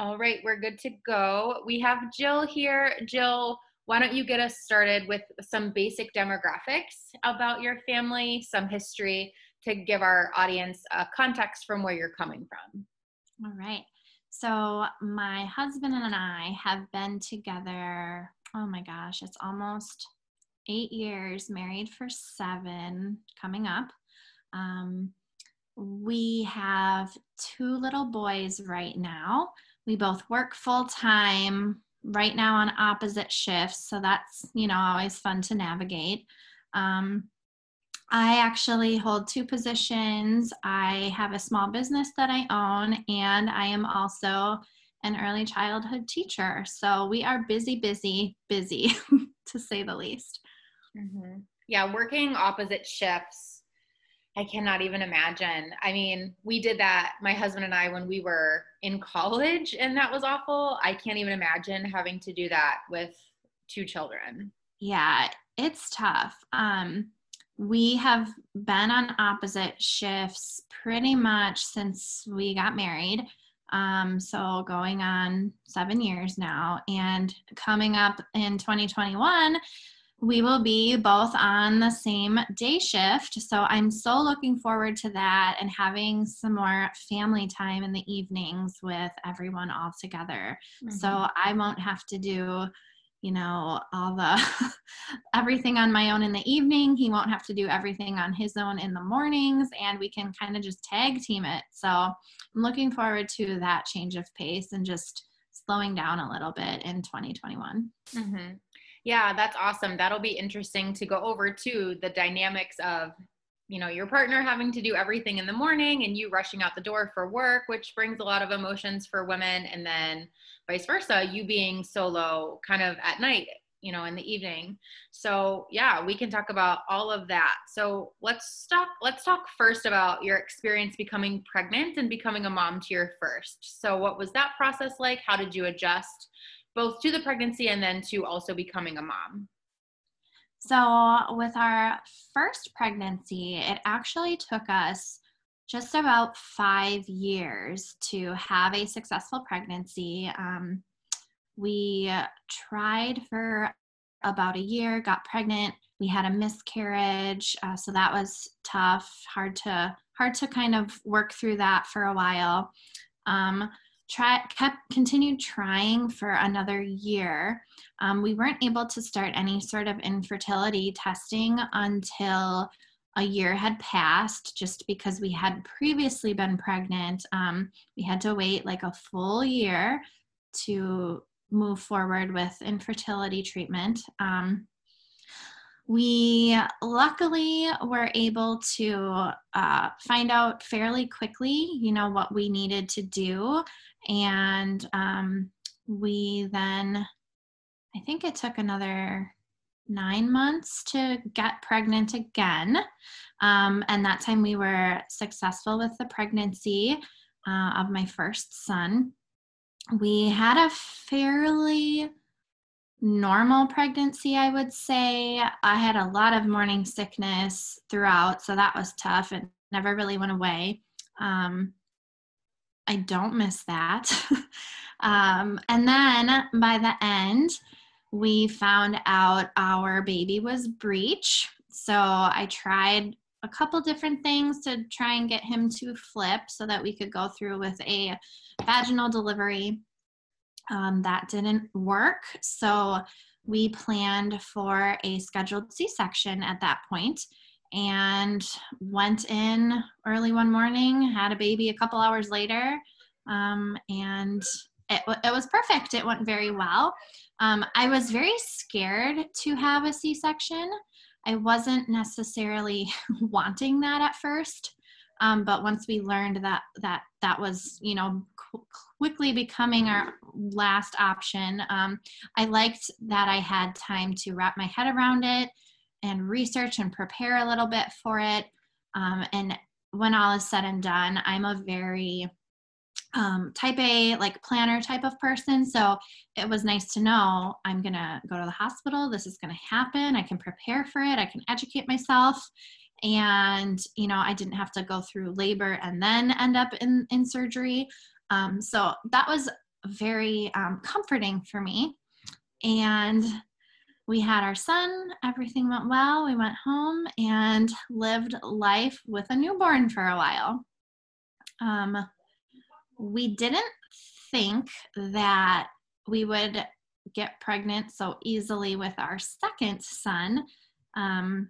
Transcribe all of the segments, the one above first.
All right, we're good to go. We have Jill here. Jill, why don't you get us started with some basic demographics about your family, some history to give our audience a context from where you're coming from? All right. So, my husband and I have been together, oh my gosh, it's almost eight years, married for seven, coming up. Um, we have two little boys right now. We both work full time, right now on opposite shifts. So, that's, you know, always fun to navigate. Um, I actually hold two positions. I have a small business that I own, and I am also an early childhood teacher. So we are busy, busy, busy, to say the least. Mm-hmm. Yeah, working opposite shifts, I cannot even imagine. I mean, we did that, my husband and I, when we were in college, and that was awful. I can't even imagine having to do that with two children. Yeah, it's tough. Um, we have been on opposite shifts pretty much since we got married. Um, so going on seven years now, and coming up in 2021, we will be both on the same day shift. So I'm so looking forward to that and having some more family time in the evenings with everyone all together. Mm-hmm. So I won't have to do you know all the everything on my own in the evening he won't have to do everything on his own in the mornings and we can kind of just tag team it so i'm looking forward to that change of pace and just slowing down a little bit in 2021 mm-hmm. Yeah that's awesome. That'll be interesting to go over too the dynamics of you know your partner having to do everything in the morning and you rushing out the door for work which brings a lot of emotions for women. And then vice versa you being solo kind of at night you know in the evening. So yeah we can talk about all of that. So let's talk let's talk first about your experience becoming pregnant and becoming a mom to your first. So what was that process like? How did you adjust both to the pregnancy and then to also becoming a mom so, with our first pregnancy, it actually took us just about five years to have a successful pregnancy. Um, we tried for about a year, got pregnant. We had a miscarriage, uh, so that was tough, hard to hard to kind of work through that for a while. Um, try kept continued trying for another year. Um, we weren't able to start any sort of infertility testing until a year had passed just because we had previously been pregnant. Um, we had to wait like a full year to move forward with infertility treatment. Um, we luckily were able to uh, find out fairly quickly you know what we needed to do and um, we then i think it took another nine months to get pregnant again um, and that time we were successful with the pregnancy uh, of my first son we had a fairly normal pregnancy, I would say. I had a lot of morning sickness throughout, so that was tough. It never really went away. Um, I don't miss that. um, and then by the end, we found out our baby was breech. So I tried a couple different things to try and get him to flip so that we could go through with a vaginal delivery. Um, that didn't work. So we planned for a scheduled C section at that point and went in early one morning, had a baby a couple hours later, um, and it, it was perfect. It went very well. Um, I was very scared to have a C section. I wasn't necessarily wanting that at first. Um, but once we learned that that that was you know qu- quickly becoming our last option um, i liked that i had time to wrap my head around it and research and prepare a little bit for it um, and when all is said and done i'm a very um, type A, like planner type of person. So it was nice to know I'm going to go to the hospital. This is going to happen. I can prepare for it. I can educate myself and you know i didn't have to go through labor and then end up in in surgery um, so that was very um, comforting for me and we had our son everything went well we went home and lived life with a newborn for a while um, we didn't think that we would get pregnant so easily with our second son um,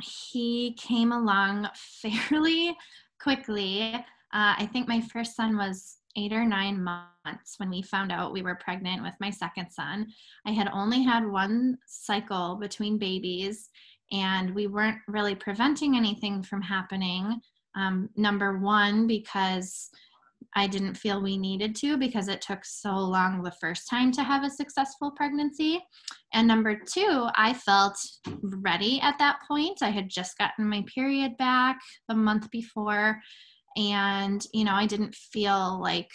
he came along fairly quickly. Uh, I think my first son was eight or nine months when we found out we were pregnant with my second son. I had only had one cycle between babies, and we weren't really preventing anything from happening. Um, number one, because I didn't feel we needed to because it took so long the first time to have a successful pregnancy. And number two, I felt ready at that point. I had just gotten my period back the month before. And, you know, I didn't feel like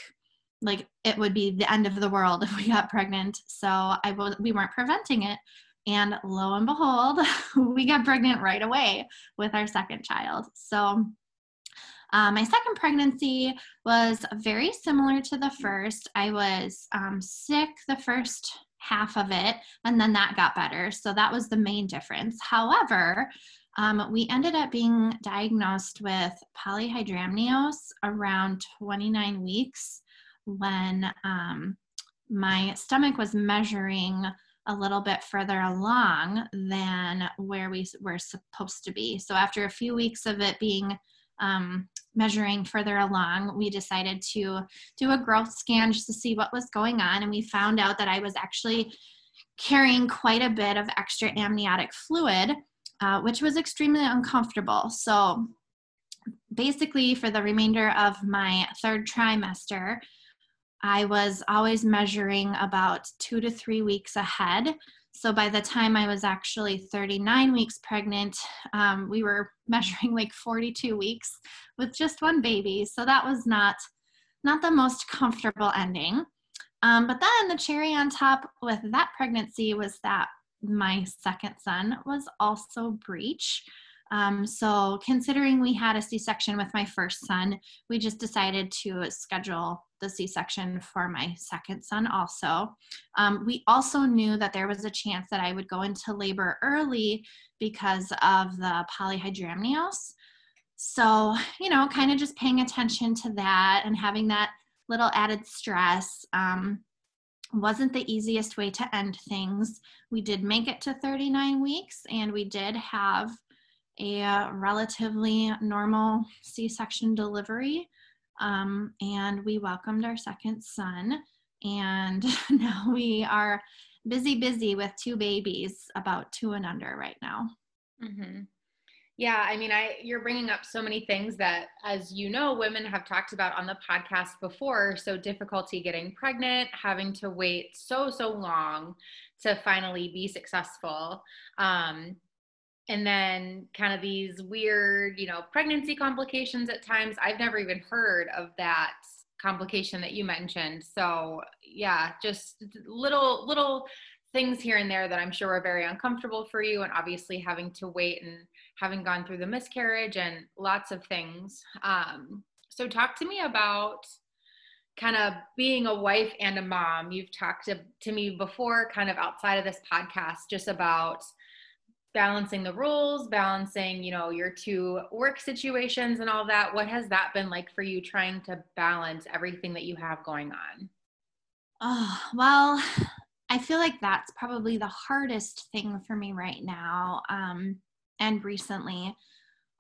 like it would be the end of the world if we got pregnant. So I we weren't preventing it. And lo and behold, we got pregnant right away with our second child. So uh, my second pregnancy was very similar to the first. I was um, sick the first half of it, and then that got better. So that was the main difference. However, um, we ended up being diagnosed with polyhydramnios around 29 weeks when um, my stomach was measuring a little bit further along than where we were supposed to be. So after a few weeks of it being um, measuring further along, we decided to do a growth scan just to see what was going on. And we found out that I was actually carrying quite a bit of extra amniotic fluid, uh, which was extremely uncomfortable. So basically, for the remainder of my third trimester, I was always measuring about two to three weeks ahead so by the time I was actually 39 weeks pregnant, um, we were measuring like 42 weeks with just one baby. So that was not not the most comfortable ending. Um, but then the cherry on top with that pregnancy was that my second son was also breech. Um, so, considering we had a C section with my first son, we just decided to schedule the C section for my second son also. Um, we also knew that there was a chance that I would go into labor early because of the polyhydramnios. So, you know, kind of just paying attention to that and having that little added stress. Um, wasn't the easiest way to end things. We did make it to 39 weeks and we did have a relatively normal C section delivery. Um, and we welcomed our second son. And now we are busy, busy with two babies, about two and under right now. Mm-hmm. Yeah, I mean, I you're bringing up so many things that, as you know, women have talked about on the podcast before. So difficulty getting pregnant, having to wait so so long to finally be successful. Um, and then kind of these weird, you know, pregnancy complications at times. I've never even heard of that complication that you mentioned. So, yeah, just little little things here and there that I'm sure are very uncomfortable for you and obviously having to wait and having gone through the miscarriage and lots of things. Um, so talk to me about kind of being a wife and a mom. You've talked to, to me before kind of outside of this podcast just about balancing the rules, balancing, you know, your two work situations and all that. What has that been like for you trying to balance everything that you have going on? Oh, well, I feel like that's probably the hardest thing for me right now. Um, and recently,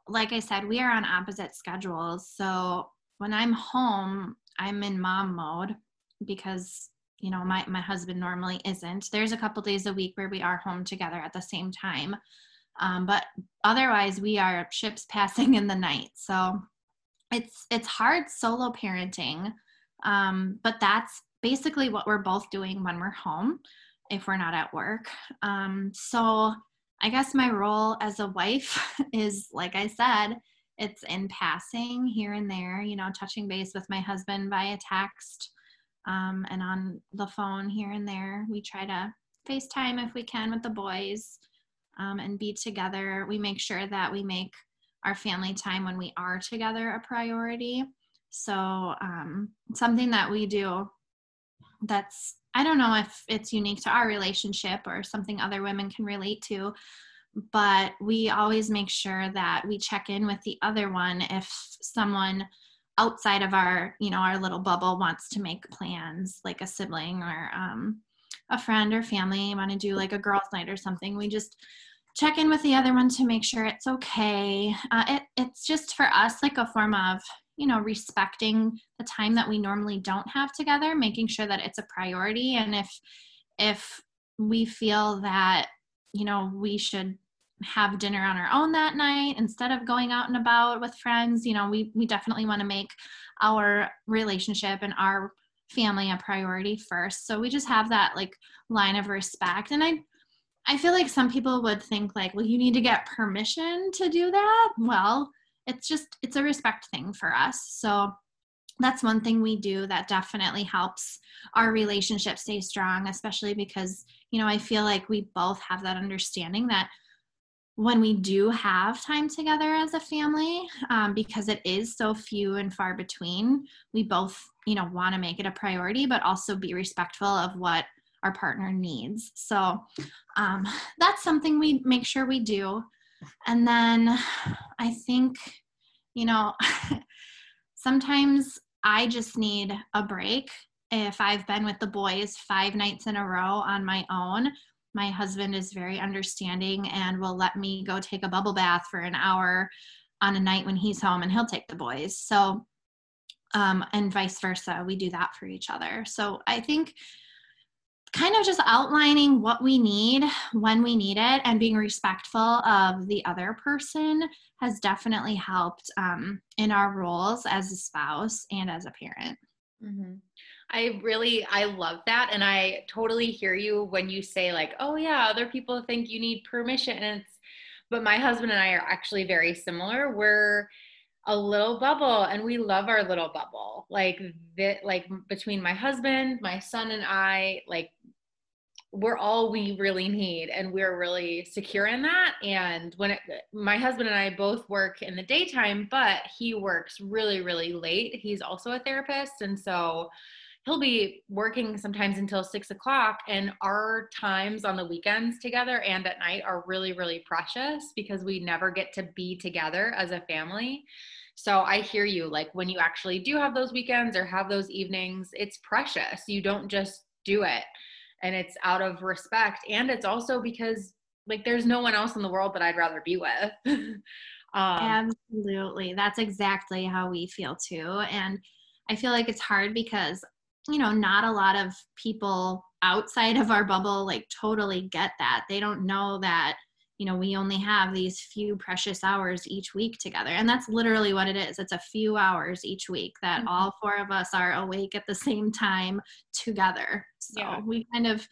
like I said, we are on opposite schedules. So when I'm home, I'm in mom mode because you know my, my husband normally isn't. There's a couple days a week where we are home together at the same time. Um, but otherwise we are ships passing in the night. So it's it's hard solo parenting um, but that's basically what we're both doing when we're home if we're not at work. Um, so i guess my role as a wife is like i said it's in passing here and there you know touching base with my husband via text um, and on the phone here and there. We try to FaceTime if we can with the boys um, and be together. We make sure that we make our family time when we are together a priority. So, um, something that we do that's, I don't know if it's unique to our relationship or something other women can relate to, but we always make sure that we check in with the other one if someone outside of our you know our little bubble wants to make plans like a sibling or um, a friend or family want to do like a girls night or something we just check in with the other one to make sure it's okay. Uh, it, it's just for us like a form of you know respecting the time that we normally don't have together making sure that it's a priority. And if if we feel that you know we should have dinner on our own that night instead of going out and about with friends you know we we definitely want to make our relationship and our family a priority first. So we just have that like line of respect. And i i feel like some people would think like well you need to get permission to do that. Well it's just it's a respect thing for us. So that's one thing we do that definitely helps our relationship stay strong especially because you know i feel like we both have that understanding that when we do have time together as a family um, because it is so few and far between we both you know want to make it a priority but also be respectful of what our partner needs. So um, that's something we make sure we do and then i think you know sometimes i just need a break if i've been with the boys five nights in a row on my own my husband is very understanding and will let me go take a bubble bath for an hour on a night when he's home and he'll take the boys. So, um, and vice versa, we do that for each other. So I think kind of just outlining what we need when we need it and being respectful of the other person has definitely helped um, in our roles as a spouse and as a parent. Mm-hmm. I really I love that and I totally hear you when you say like, "Oh yeah, other people think you need permission." And it's but my husband and I are actually very similar. We're a little bubble and we love our little bubble. Like that like between my husband, my son and I, like we're all we really need and we're really secure in that. And when it, my husband and i both work in the daytime but he works really really late. He's also a therapist and so he'll be working sometimes until six o'clock and our times on the weekends together and at night are really really precious because we never get to be together as a family. So i hear you like when you actually do have those weekends or have those evenings it's precious. You don't just do it and it's out of respect. And it's also because like there's no one else in the world that i'd rather be with. Um, absolutely. That's exactly how we feel too. And i feel like it's hard because you know, not a lot of people outside of our bubble like totally get that. They don't know that, you know, we only have these few precious hours each week together. And that's literally what it is. It's a few hours each week that mm-hmm. all four of us are awake at the same time together. So yeah. we kind of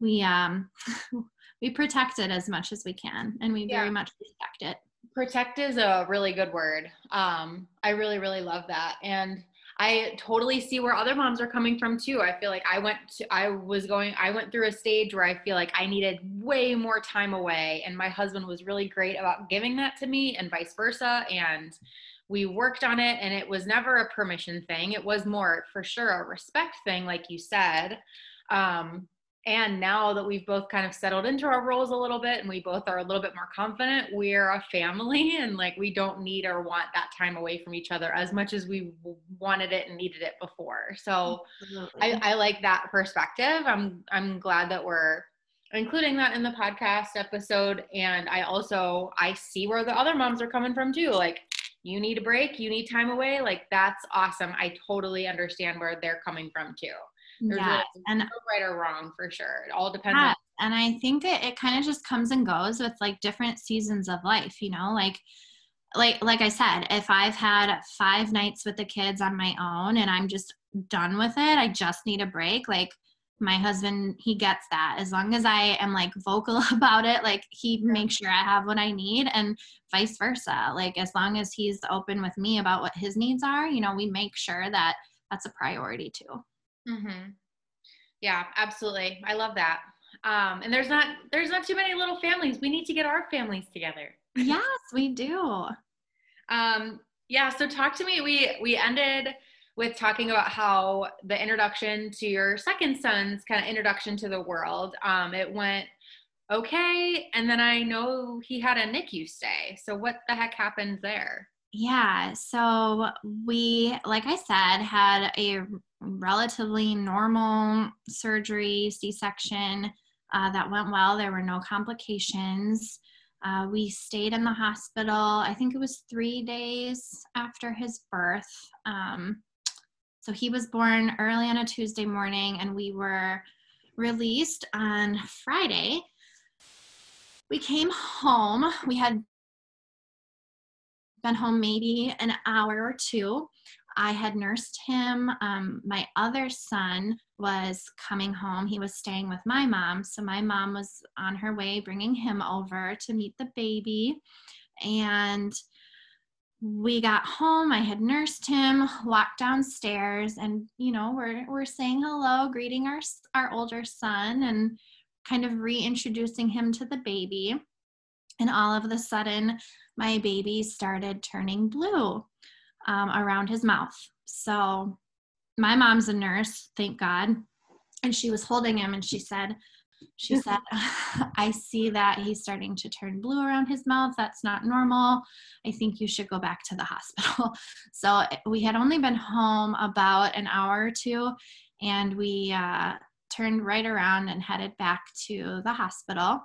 we um we protect it as much as we can and we yeah. very much respect it. Protect is a really good word. Um I really really love that. And I totally see where other moms are coming from too. I feel like I went to, I was going, I went through a stage where I feel like I needed way more time away. And my husband was really great about giving that to me and vice versa. And we worked on it and it was never a permission thing. It was more for sure a respect thing, like you said. Um, and now that we've both kind of settled into our roles a little bit and we both are a little bit more confident we're a family and like we don't need or want that time away from each other as much as we wanted it and needed it before. So I, I like that perspective. I'm i'm glad that we're including that in the podcast episode. And i also i see where the other moms are coming from too. Like you need a break you need time away. Like that's awesome. I totally understand where they're coming from too there's yeah, and no right or wrong for sure. It all depends. Yeah, and I think it, it kind of just comes and goes with like different seasons of life. You know, like like like I said, if I've had five nights with the kids on my own and I'm just done with it, I just need a break. Like my husband, he gets that. As long as I am like vocal about it, like he makes sure I have what I need and vice versa. Like as long as he's open with me about what his needs are, you know, we make sure that that's a priority too. Mm-hmm. Yeah, absolutely. I love that. Um, and there's not there's not too many little families. We need to get our families together. Yes, we do. Um, yeah. So talk to me. We we ended with talking about how the introduction to your second son's kind of introduction to the world. Um, it went okay, and then I know he had a NICU stay. So what the heck happened there? Yeah, so we, like I said, had a relatively normal surgery, C section uh, that went well. There were no complications. Uh, we stayed in the hospital, I think it was three days after his birth. Um, so he was born early on a Tuesday morning, and we were released on Friday. We came home. We had been home maybe an hour or two. I had nursed him. Um, my other son was coming home. He was staying with my mom. So my mom was on her way bringing him over to meet the baby. And we got home. I had nursed him, walked downstairs, and you know, we're we're saying hello, greeting our our older son, and kind of reintroducing him to the baby. And all of a sudden, my baby started turning blue um, around his mouth. So my mom's a nurse, thank God. And she was holding him and she said, she said, I see that he's starting to turn blue around his mouth. That's not normal. I think you should go back to the hospital. So we had only been home about an hour or two, and we uh, turned right around and headed back to the hospital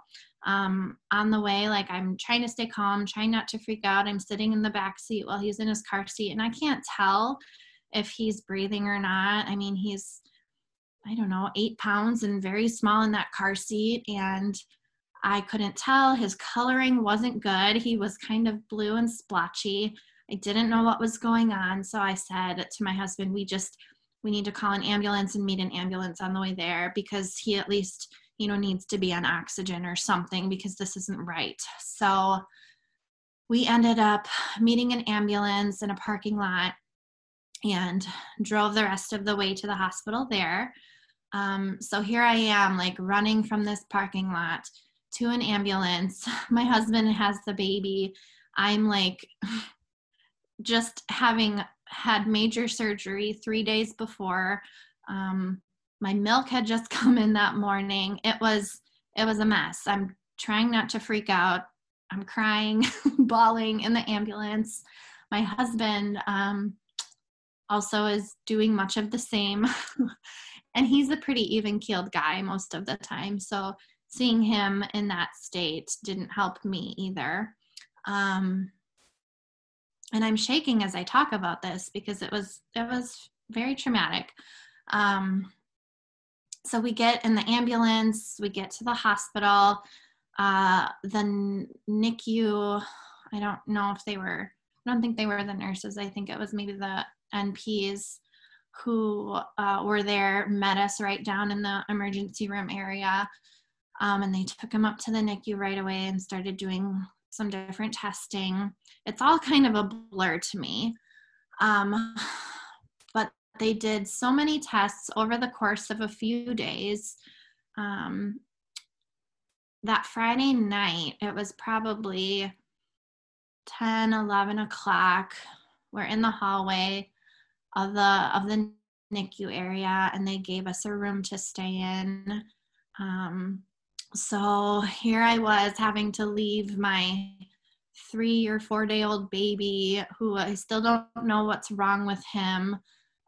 um, on the way like i'm trying to stay calm trying not to freak out. I'm sitting in the back seat while he's in his car seat and i can't tell if he's breathing or not. I mean he's i don't know eight pounds and very small in that car seat and i couldn't tell. His coloring wasn't good. He was kind of blue and splotchy. I didn't know what was going on so i said to my husband we just we need to call an ambulance and meet an ambulance on the way there because he at least you know needs to be on oxygen or something because this isn't right. So we ended up meeting an ambulance in a parking lot and drove the rest of the way to the hospital there. Um, so here i am like running from this parking lot to an ambulance. My husband has the baby. I'm like just having had major surgery three days before. Um, my milk had just come in that morning. It was it was a mess. I'm trying not to freak out. I'm crying bawling in the ambulance. My husband um, also is doing much of the same. And he's a pretty even keeled guy most of the time. So seeing him in that state didn't help me either. Um, and i'm shaking as i talk about this because it was it was very traumatic. Um, so we get in the ambulance, we get to the hospital. Uh, the NICU, I don't know if they were, I don't think they were the nurses. I think it was maybe the NPs who uh, were there, met us right down in the emergency room area. Um, and they took him up to the NICU right away and started doing some different testing. It's all kind of a blur to me. Um, they did so many tests over the course of a few days. Um, that Friday night, it was probably 10, 11 o'clock. We're in the hallway of the of the NICU area, and they gave us a room to stay in. Um, so here I was having to leave my three or four day old baby who I still don't know what's wrong with him.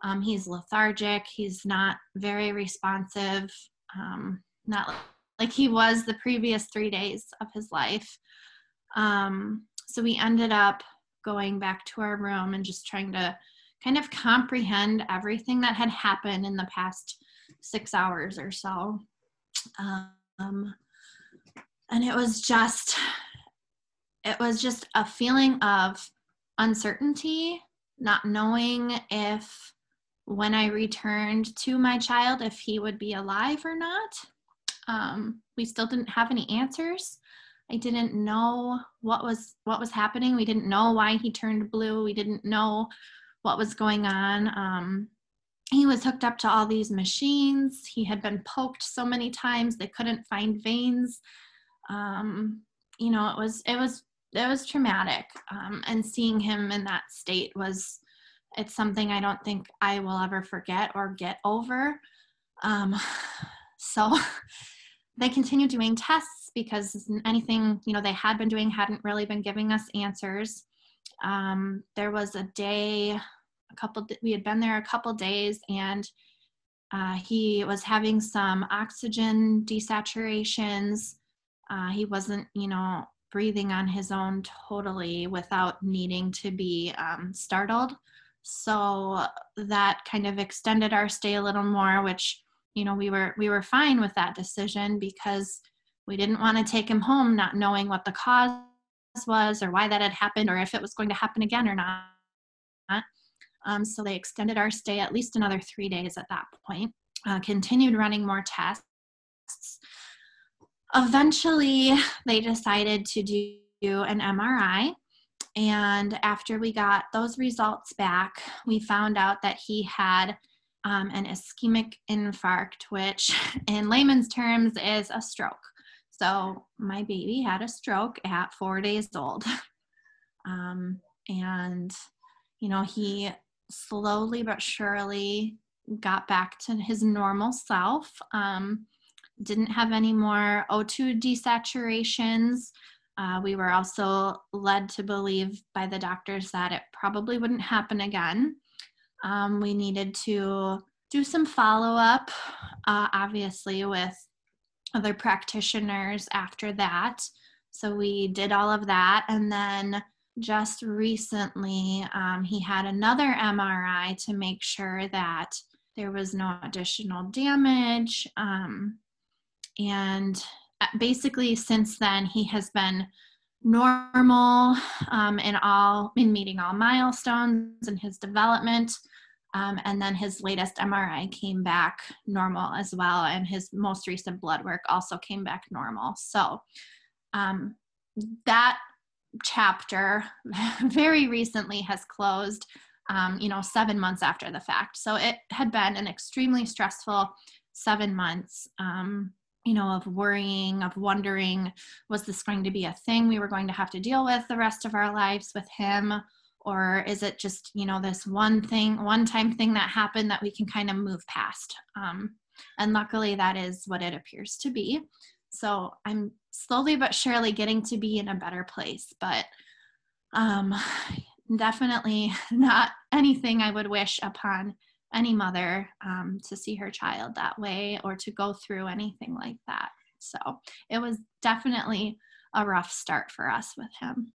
Um, he's lethargic, he's not very responsive, um, not like he was the previous three days of his life. Um, so we ended up going back to our room and just trying to kind of comprehend everything that had happened in the past six hours or so. Um, and it was just, it was just a feeling of uncertainty, not knowing if when I returned to my child, if he would be alive or not. Um, we still didn't have any answers. I didn't know what was what was happening. We didn't know why he turned blue. We didn't know what was going on. Um, he was hooked up to all these machines. He had been poked so many times they couldn't find veins. Um, you know, it was it was it was traumatic. Um, and seeing him in that state was it's something I don't think I will ever forget or get over. Um, so they continued doing tests because anything you know they had been doing hadn't really been giving us answers. Um, there was a day a couple we had been there a couple days and uh, he was having some oxygen desaturations. Uh, he wasn't you know breathing on his own totally without needing to be um, startled so that kind of extended our stay a little more which you know we were we were fine with that decision because we didn't want to take him home not knowing what the cause was or why that had happened or if it was going to happen again or not. Um, so they extended our stay at least another three days at that point uh, continued running more tests. Eventually they decided to do an mri and after we got those results back we found out that he had um, an ischemic infarct, which in layman's terms is a stroke. So my baby had a stroke at four days old. Um, and, you know, he slowly but surely got back to his normal self. Um, didn't have any more O2 desaturations. Uh, we were also led to believe by the doctors that it probably wouldn't happen again. Um, we needed to do some follow up, uh, obviously, with other practitioners after that. So we did all of that. And then just recently, um, he had another MRI to make sure that there was no additional damage. Um, and basically, since then, he has been normal um, in all in meeting all milestones in his development um, and then his latest MRI came back normal as well, and his most recent blood work also came back normal. So um, that chapter very recently has closed, um, you know, seven months after the fact. So it had been an extremely stressful seven months. You know, of worrying, of wondering, was this going to be a thing we were going to have to deal with the rest of our lives with him? or is it just you know this one thing one time thing that happened that we can kind of move past um, and luckily that is what it appears to be so i'm slowly but surely getting to be in a better place but um, definitely not anything i would wish upon any mother um, to see her child that way or to go through anything like that so it was definitely a rough start for us with him.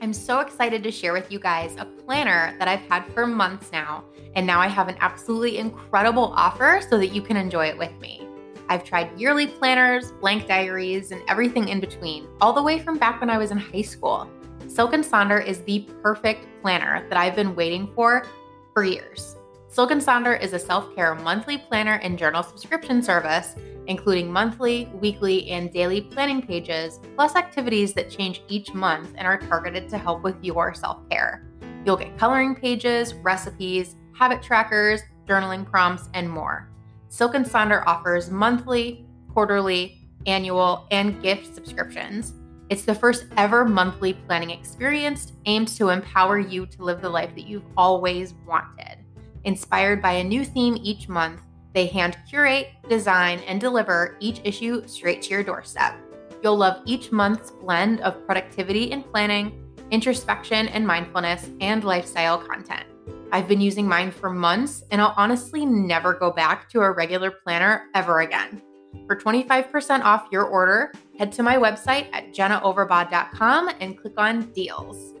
I'm so excited to share with you guys a planner that I've had for months now, and now I have an absolutely incredible offer so that you can enjoy it with me. I've tried yearly planners, blank diaries, and everything in between, all the way from back when I was in high school. Silk and Sonder is the perfect planner that I've been waiting for for years. Silk and Sonder is a self care monthly planner and journal subscription service including monthly, weekly, and daily planning pages, plus activities that change each month and are targeted to help with your self care. You'll get coloring pages, recipes, habit trackers, journaling prompts, and more. Silk and Sonder offers monthly, quarterly, annual, and gift subscriptions. It's the first ever monthly planning experience aimed to empower you to live the life that you've always wanted. Inspired by a new theme each month, they hand curate, design, and deliver each issue straight to your doorstep. You'll love each month's blend of productivity and planning, introspection and mindfulness, and lifestyle content. I've been using mine for months, and I'll honestly never go back to a regular planner ever again. For 25% off your order, head to my website at jennaoverbaugh.com and click on deals.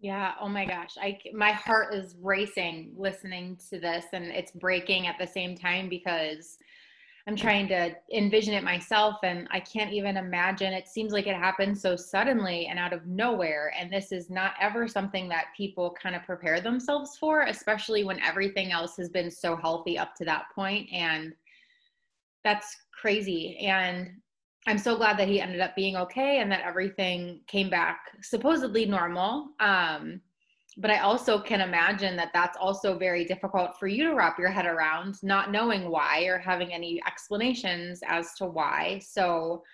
Yeah, oh my gosh. I my heart is racing listening to this and it's breaking at the same time because I'm trying to envision it myself and I can't even imagine. It seems like it happened so suddenly and out of nowhere. And this is not ever something that people kind of prepare themselves for, especially when everything else has been so healthy up to that point. And that's crazy. And I'm so glad that he ended up being okay and that everything came back supposedly normal. Um, but I also can imagine that that's also very difficult for you to wrap your head around, not knowing why or having any explanations as to why. So,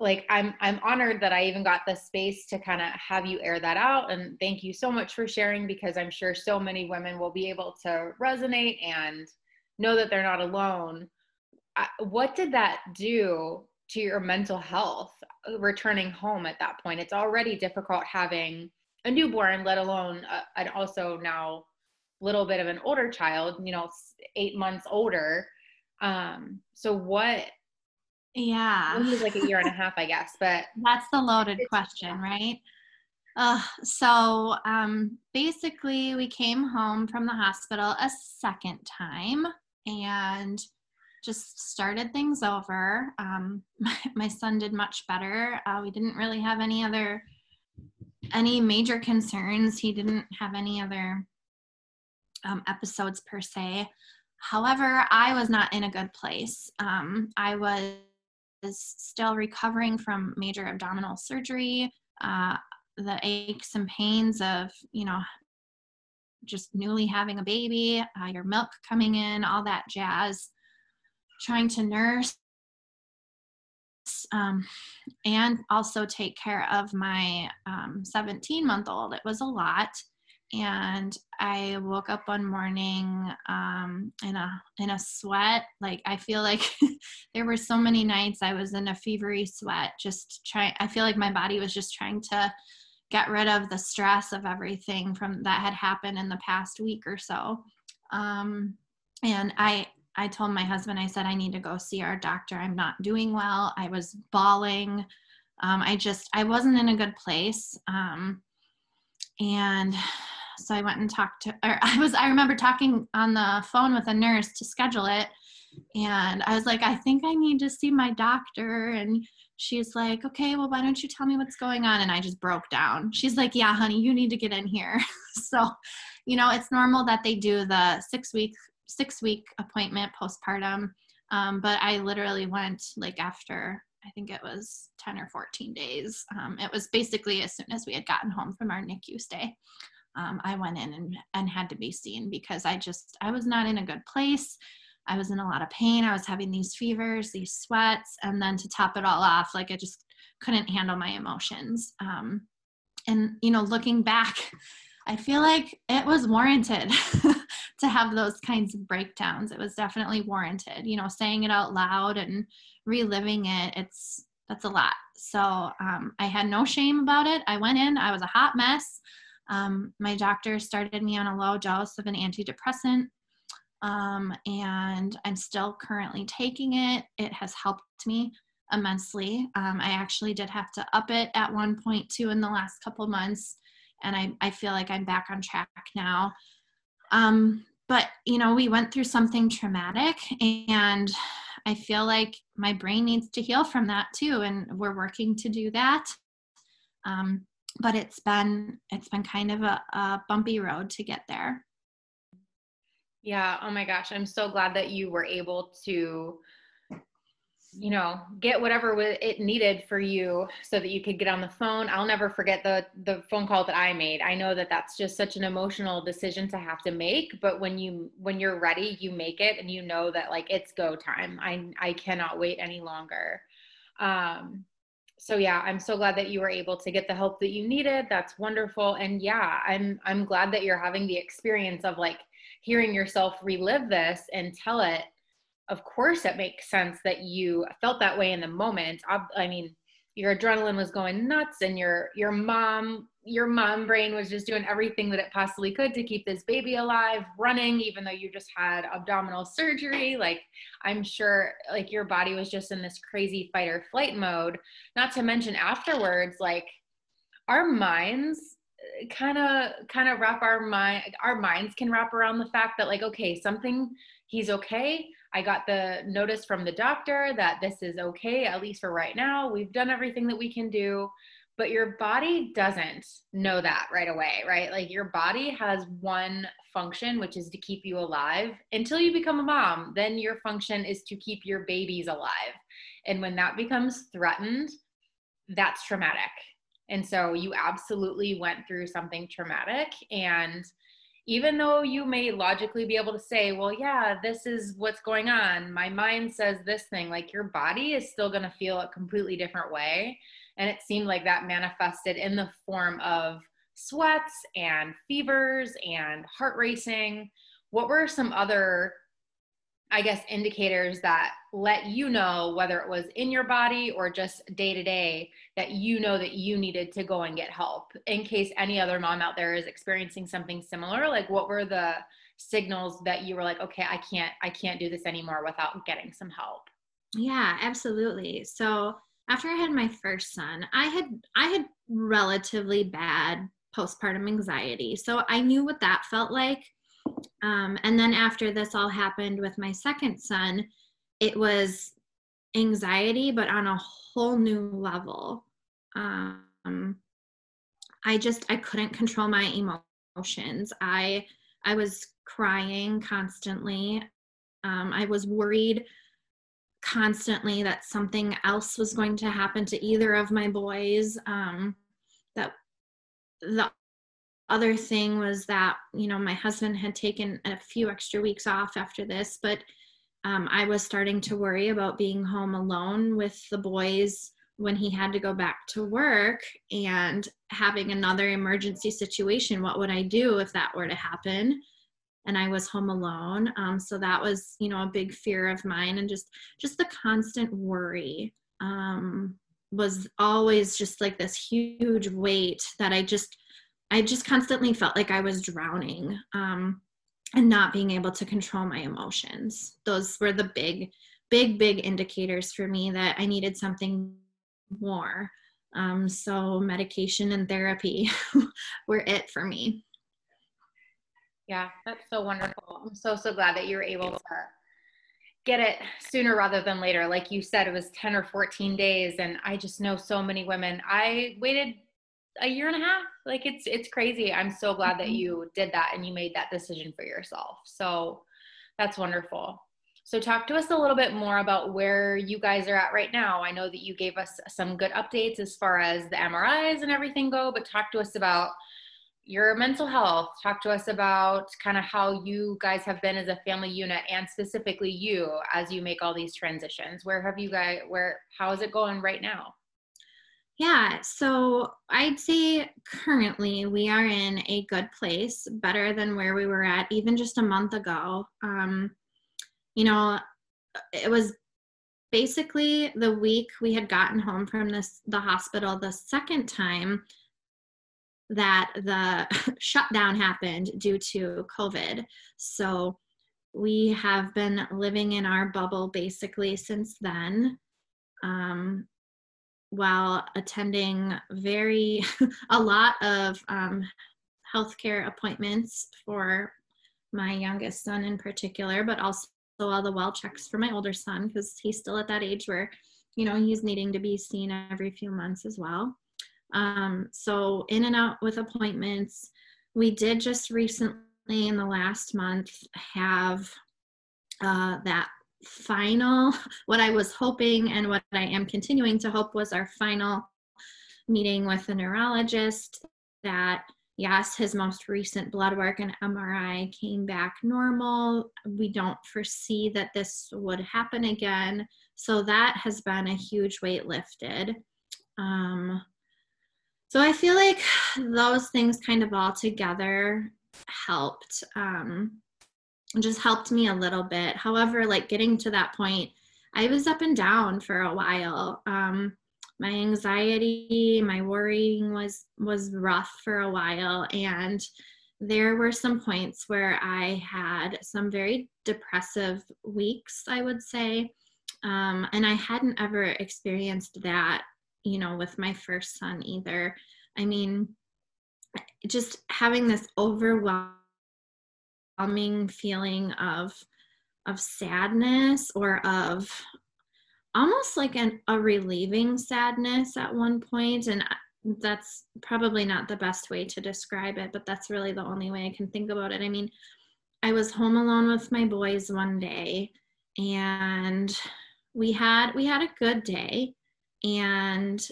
like I'm I'm honored that I even got the space to kind of have you air that out and thank you so much for sharing because I'm sure so many women will be able to resonate and know that they're not alone. What did that do to your mental health uh, returning home at that point? It's already difficult having a newborn, let alone uh, and also now little bit of an older child, you know, eight months older. Um, so what? Yeah, he's like a year and a half, I guess. But that's the loaded question, right? Uh, so um, basically, we came home from the hospital a second time and just started things over. Um, my, my, son did much better. Uh, we didn't really have any other any major concerns. He didn't have any other um, episodes per se. However, I was not in a good place. Um, I was still recovering from major abdominal surgery, uh, the aches and pains of, you know, just newly having a baby, uh, your milk coming in, all that jazz, trying to nurse um, and also take care of my 17 um, month old. It was a lot. And I woke up one morning um, in a in a sweat. Like I feel like there were so many nights I was in a fevery sweat. Just trying. I feel like my body was just trying to get rid of the stress of everything from that had happened in the past week or so. Um, and I I told my husband, I said, I need to go see our doctor. I'm not doing well. I was bawling. Um, I just, I wasn't in a good place. Um, and so I went and talked to, or I was, I remember talking on the phone with a nurse to schedule it. And I was like, I think I need to see my doctor. And she's like, okay, well, why don't you tell me what's going on? And I just broke down. She's like, yeah, honey, you need to get in here. so, you know, it's normal that they do the six week six week appointment postpartum. Um, but I literally went like after I think it was 10 or 14 days. Um, it was basically as soon as we had gotten home from our NICU stay. Um, I went in and, and had to be seen because I just, I was not in a good place. I was in a lot of pain. I was having these fevers, these sweats, and then to top it all off, like I just couldn't handle my emotions. Um, and, you know, looking back, I feel like it was warranted to have those kinds of breakdowns. It was definitely warranted. You know, saying it out loud and reliving it, it's that's a lot. So um, I had no shame about it. I went in, I was a hot mess. Um, my doctor started me on a low dose of an antidepressant, um, and I'm still currently taking it. It has helped me immensely. Um, I actually did have to up it at 1.2 in the last couple months, and I, I feel like I'm back on track now. Um, but you know we went through something traumatic and i feel like my brain needs to heal from that too and we're working to do that. Um, but it's been it's been kind of a, a bumpy road to get there. Yeah oh my gosh i'm so glad that you were able to you know get whatever it needed for you so that you could get on the phone. I'll never forget the the phone call that i made. I know that that's just such an emotional decision to have to make but when you when you're ready you make it and you know that like it's go time. I i cannot wait any longer. Um so yeah i'm so glad that you were able to get the help that you needed. That's wonderful. And yeah i'm i'm glad that you're having the experience of like hearing yourself relive this and tell it of course it makes sense that you felt that way in the moment. I mean your adrenaline was going nuts and your your mom your mom brain was just doing everything that it possibly could to keep this baby alive running even though you just had abdominal surgery. Like i'm sure like your body was just in this crazy fight or flight mode. Not to mention afterwards like our minds kind of kind of wrap our mind our minds can wrap around the fact that like okay something he's okay i got the notice from the doctor that this is okay at least for right now we've done everything that we can do but your body doesn't know that right away, right? Like your body has one function, which is to keep you alive until you become a mom. Then your function is to keep your babies alive. And when that becomes threatened, that's traumatic. And so you absolutely went through something traumatic. And even though you may logically be able to say, well, yeah, this is what's going on, my mind says this thing, like your body is still going to feel a completely different way and it seemed like that manifested in the form of sweats and fevers and heart racing. What were some other, I guess, indicators that let you know whether it was in your body or just day to day that you know that you needed to go and get help in case any other mom out there is experiencing something similar? Like, what were the signals that you were like, okay, I can't, I can't do this anymore without getting some help? Yeah, absolutely. So, after I had my first son, I had I had relatively bad postpartum anxiety. So I knew what that felt like. Um, and then after this all happened with my second son, it was anxiety, but on a whole new level. Um, I just I couldn't control my emotions. I I was crying constantly. Um, I was worried constantly that something else was going to happen to either of my boys. Um, that the other thing was that you know my husband had taken a few extra weeks off after this, but um, I was starting to worry about being home alone with the boys when he had to go back to work and having another emergency situation. What would I do if that were to happen? and I was home alone. Um, so that was, you know, a big fear of mine, and just just the constant worry um, was always just like this huge weight that I just I just constantly felt like I was drowning um, and not being able to control my emotions. Those were the big, big, big indicators for me that I needed something more. Um, so medication and therapy were it for me. Yeah, that's so wonderful. I'm so, so glad that you were able to get it sooner rather than later. Like you said, it was 10 or 14 days. And I just know so many women. I waited a year and a half. Like it's, it's crazy. I'm so glad that mm-hmm. you did that and you made that decision for yourself. So that's wonderful. So talk to us a little bit more about where you guys are at right now. I know that you gave us some good updates as far as the MRIs and everything go, but talk to us about your mental health. Talk to us about kind of how you guys have been as a family unit and specifically you as you make all these transitions. Where have you guys, where, how is it going right now? Yeah, so I'd say currently we are in a good place, better than where we were at even just a month ago. Um, you know, it was basically the week we had gotten home from this the hospital the second time that the shutdown happened due to COVID. So we have been living in our bubble basically since then. Um, while attending very a lot of um, healthcare appointments for my youngest son in particular, but also all the well checks for my older son because he's still at that age where you know he's needing to be seen every few months as well. Um, so in and out with appointments. We did just recently in the last month have uh, that final, what I was hoping and what I am continuing to hope was our final meeting with a neurologist that yes, his most recent blood work and MRI came back normal. We don't foresee that this would happen again. So that has been a huge weight lifted. Um, so I feel like those things kind of all together helped. Um, just helped me a little bit. However, like getting to that point, I was up and down for a while. Um, my anxiety, my worrying was was rough for a while, and there were some points where I had some very depressive weeks, I would say. Um, and I hadn't ever experienced that, you know, with my first son either. I mean, just having this overwhelming feeling of of sadness or of almost like an a relieving sadness at one point. And that's probably not the best way to describe it but that's really the only way i can think about it. I mean i was home alone with my boys one day and we had we had a good day. And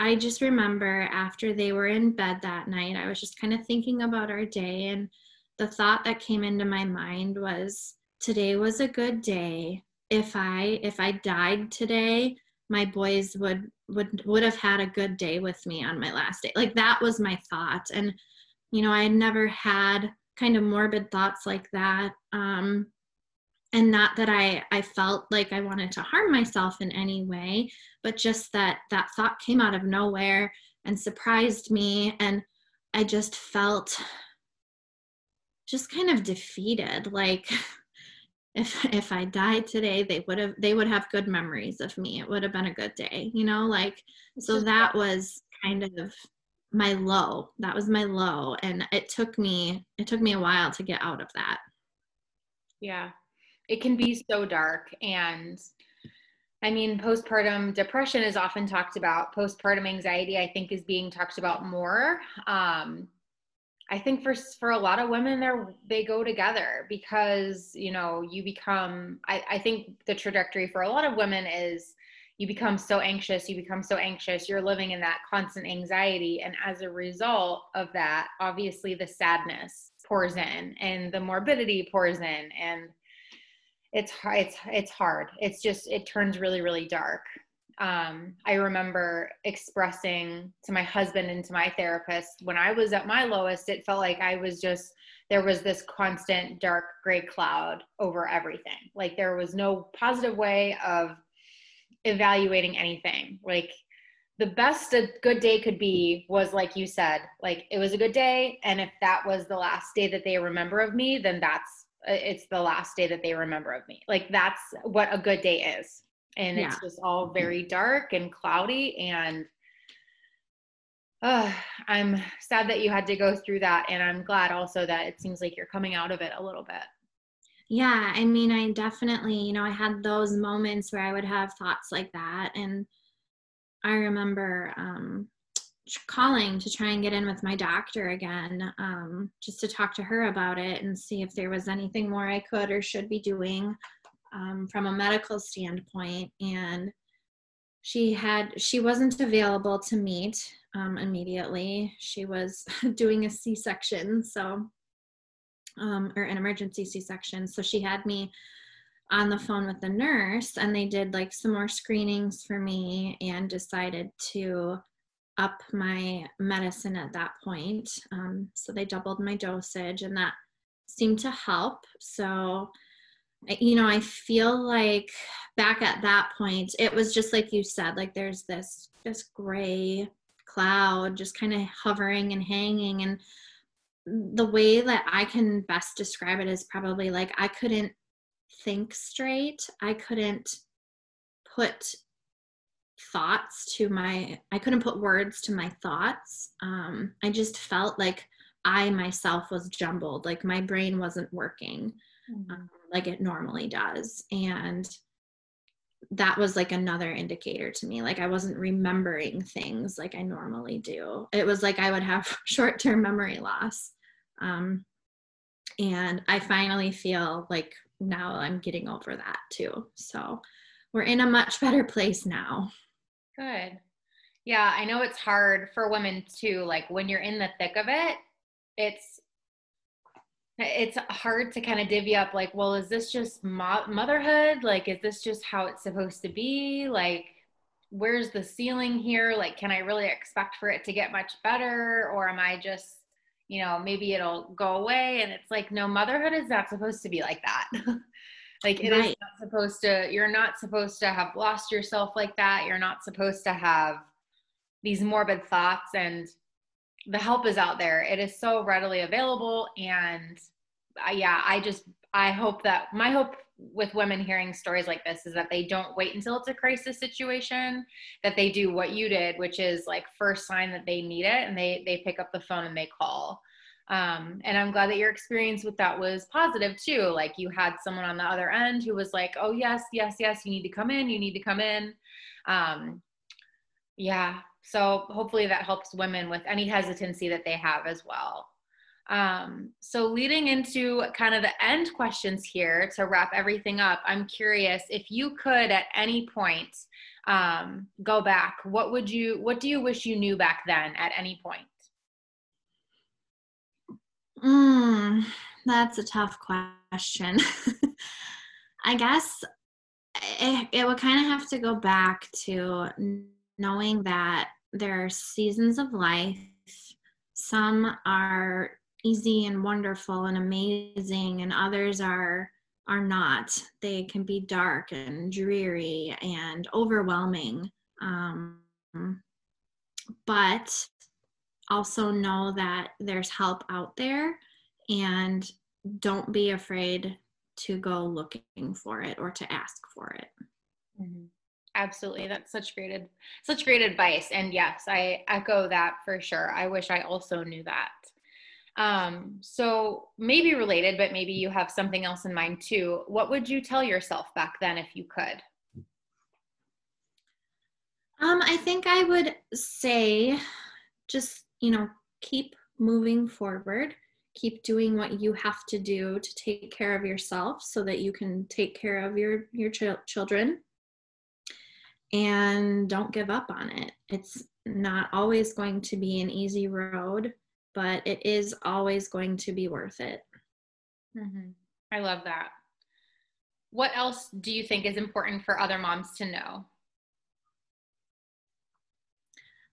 i just remember after they were in bed that night i was just kind of thinking about our day and the thought that came into my mind was today was a good day. If i if i died today my boys would would would have had a good day with me on my last day. Like that was my thought. And you know i had never had kind of morbid thoughts like that um and not that i i felt like i wanted to harm myself in any way but just that that thought came out of nowhere and surprised me. And i just felt just kind of defeated like if if I died today, they would have they would have good memories of me. It would have been a good day, you know, like so that was kind of my low. That was my low and it took me it took me a while to get out of that. Yeah. It can be so dark and I mean, postpartum depression is often talked about. Postpartum anxiety, I think, is being talked about more. Um, I think for for a lot of women, they they go together because you know you become. I, I think the trajectory for a lot of women is you become so anxious. You become so anxious. You're living in that constant anxiety, and as a result of that, obviously the sadness pours in, and the morbidity pours in, and it's it's it's hard. It's just it turns really really dark um, I remember expressing to my husband and to my therapist when I was at my lowest, it felt like I was just, there was this constant dark gray cloud over everything. Like there was no positive way of evaluating anything. Like the best a good day could be was like you said, like it was a good day. And if that was the last day that they remember of me, then that's, it's the last day that they remember of me. Like that's what a good day is and yeah. it's just all very dark and cloudy and uh, i'm sad that you had to go through that and i'm glad also that it seems like you're coming out of it a little bit yeah i mean i definitely you know i had those moments where i would have thoughts like that and i remember um, calling to try and get in with my doctor again um, just to talk to her about it and see if there was anything more i could or should be doing um, from a medical standpoint and she had she wasn't available to meet um, immediately. She was doing a c-section so um, or an emergency c-section. So she had me on the phone with the nurse and they did like some more screenings for me and decided to up my medicine at that point. Um, so they doubled my dosage and that seemed to help. So you know, I feel like back at that point, it was just like you said, like there's this this gray cloud just kind of hovering and hanging and the way that I can best describe it is probably like I couldn't think straight. I couldn't put thoughts to my I couldn't put words to my thoughts. Um, I just felt like I myself was jumbled, like my brain wasn't working. Mm-hmm. Um, like it normally does. And that was like another indicator to me. Like I wasn't remembering things like I normally do. It was like I would have short term memory loss. Um, and I finally feel like now I'm getting over that too. So we're in a much better place now. Good. Yeah, I know it's hard for women too. Like when you're in the thick of it, it's it's hard to kind of divvy up like well is this just mo- motherhood like is this just how it's supposed to be like where's the ceiling here? Like, can I really expect for it to get much better? Or am I just, you know, maybe it'll go away? And it's like, no, motherhood is not supposed to be like that. like, it right. is not supposed to, you're not supposed to have lost yourself like that. You're not supposed to have these morbid thoughts. And the help is out there. It is so readily available. And uh, yeah, I just, I hope that my hope with women hearing stories like this is that they don't wait until it's a crisis situation that they do what you did which is like first sign that they need it and they they pick up the phone and they call um, and i'm glad that your experience with that was positive too like you had someone on the other end who was like oh yes yes yes you need to come in you need to come in um, yeah so hopefully that helps women with any hesitancy that they have as well um, so, leading into kind of the end questions here to wrap everything up, I'm curious if you could at any point um, go back, what would you, what do you wish you knew back then at any point? Mm, that's a tough question. I guess it, it would kind of have to go back to knowing that there are seasons of life. Some are easy and wonderful and amazing and others are are not they can be dark and dreary and overwhelming um, but also know that there's help out there and don't be afraid to go looking for it or to ask for it mm-hmm. Absolutely that's such great such great advice and yes i echo that for sure i wish i also knew that um, so maybe related, but maybe you have something else in mind too. What would you tell yourself back then if you could? Um, I think I would say just, you know, keep moving forward, keep doing what you have to do to take care of yourself so that you can take care of your your ch- children and don't give up on it. It's not always going to be an easy road but it is always going to be worth it. Mm-hmm. I love that. What else do you think is important for other moms to know?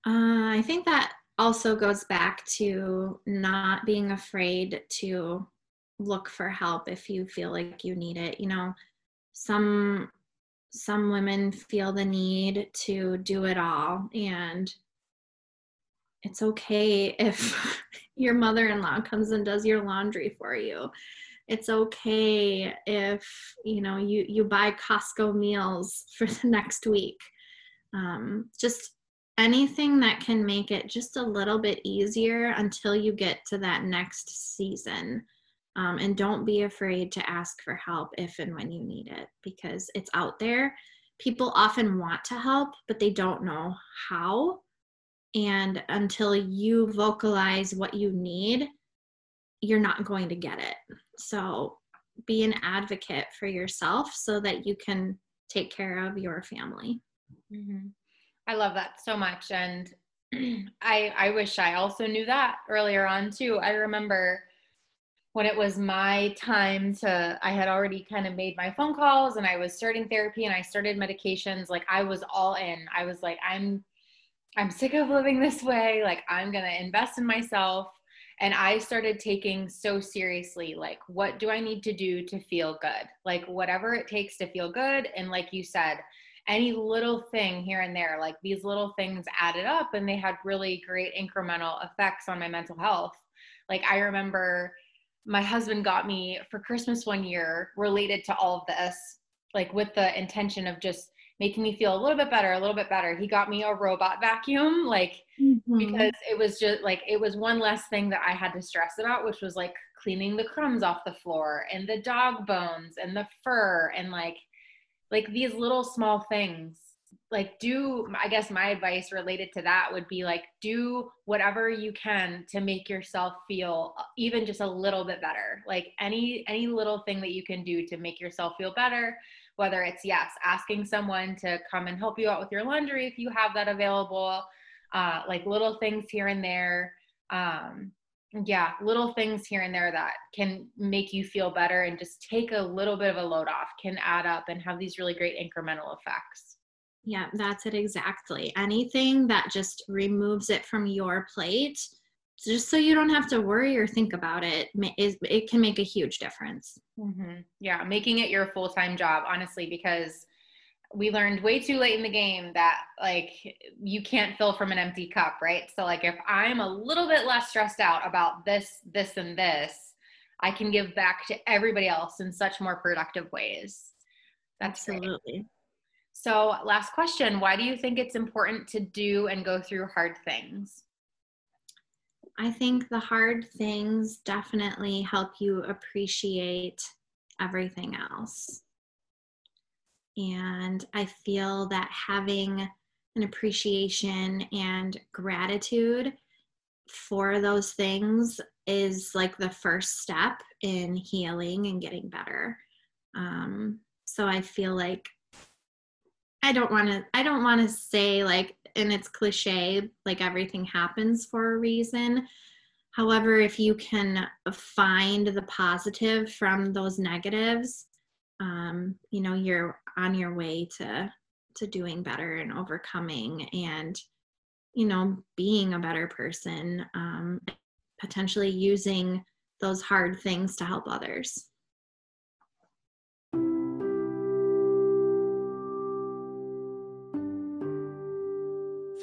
Uh, I think that also goes back to not being afraid to look for help if you feel like you need it. You know, some some women feel the need to do it all and it's okay if your mother-in-law comes and does your laundry for you. It's okay if you know you you buy costco meals for the next week. Um, just anything that can make it just a little bit easier until you get to that next season um, and don't be afraid to ask for help if and when you need it because it's out there people often want to help but they don't know how and until you vocalize what you need, you're not going to get it. So be an advocate for yourself so that you can take care of your family. Mm-hmm. I love that so much. And I, I wish I also knew that earlier on too. I remember when it was my time to, I had already kind of made my phone calls and I was starting therapy and I started medications. Like I was all in. I was like, I'm I'm sick of living this way. Like, I'm to invest in myself. And I started taking so seriously, like, what do I need to do to feel good? Like, whatever it takes to feel good. And like you said, any little thing here and there, like these little things added up and they had really great incremental effects on my mental health. Like, I remember my husband got me for Christmas one year related to all of this, like with the intention of just making me feel a little bit better, a little bit better. He got me a robot vacuum, like mm-hmm. because it was just like it was one less thing that I had to stress about, which was like cleaning the crumbs off the floor and the dog bones and the fur and like like these little small things like do i guess my advice related to that would be like do whatever you can to make yourself feel even just a little bit better. Like any any little thing that you can do to make yourself feel better whether it's yes asking someone to come and help you out with your laundry if you have that available uh, like little things here and there um, yeah little things here and there that can make you feel better and just take a little bit of a load off can add up and have these really great incremental effects Yeah, that's it exactly. Anything that just removes it from your plate, just so you don't have to worry or think about it, is it can make a huge difference. Mm-hmm. Yeah, making it your full time job, honestly, because we learned way too late in the game that like you can't fill from an empty cup, right? So like if I'm a little bit less stressed out about this, this, and this, I can give back to everybody else in such more productive ways. That's Absolutely. Great. So, last question Why do you think it's important to do and go through hard things? I think the hard things definitely help you appreciate everything else. And I feel that having an appreciation and gratitude for those things is like the first step in healing and getting better. Um, so I feel like I don't want to I don't want to say like and it's cliche like everything happens for a reason. However, if you can find the positive from those negatives, um, you know, you're on your way to to doing better and overcoming and you know being a better person um, potentially using those hard things to help others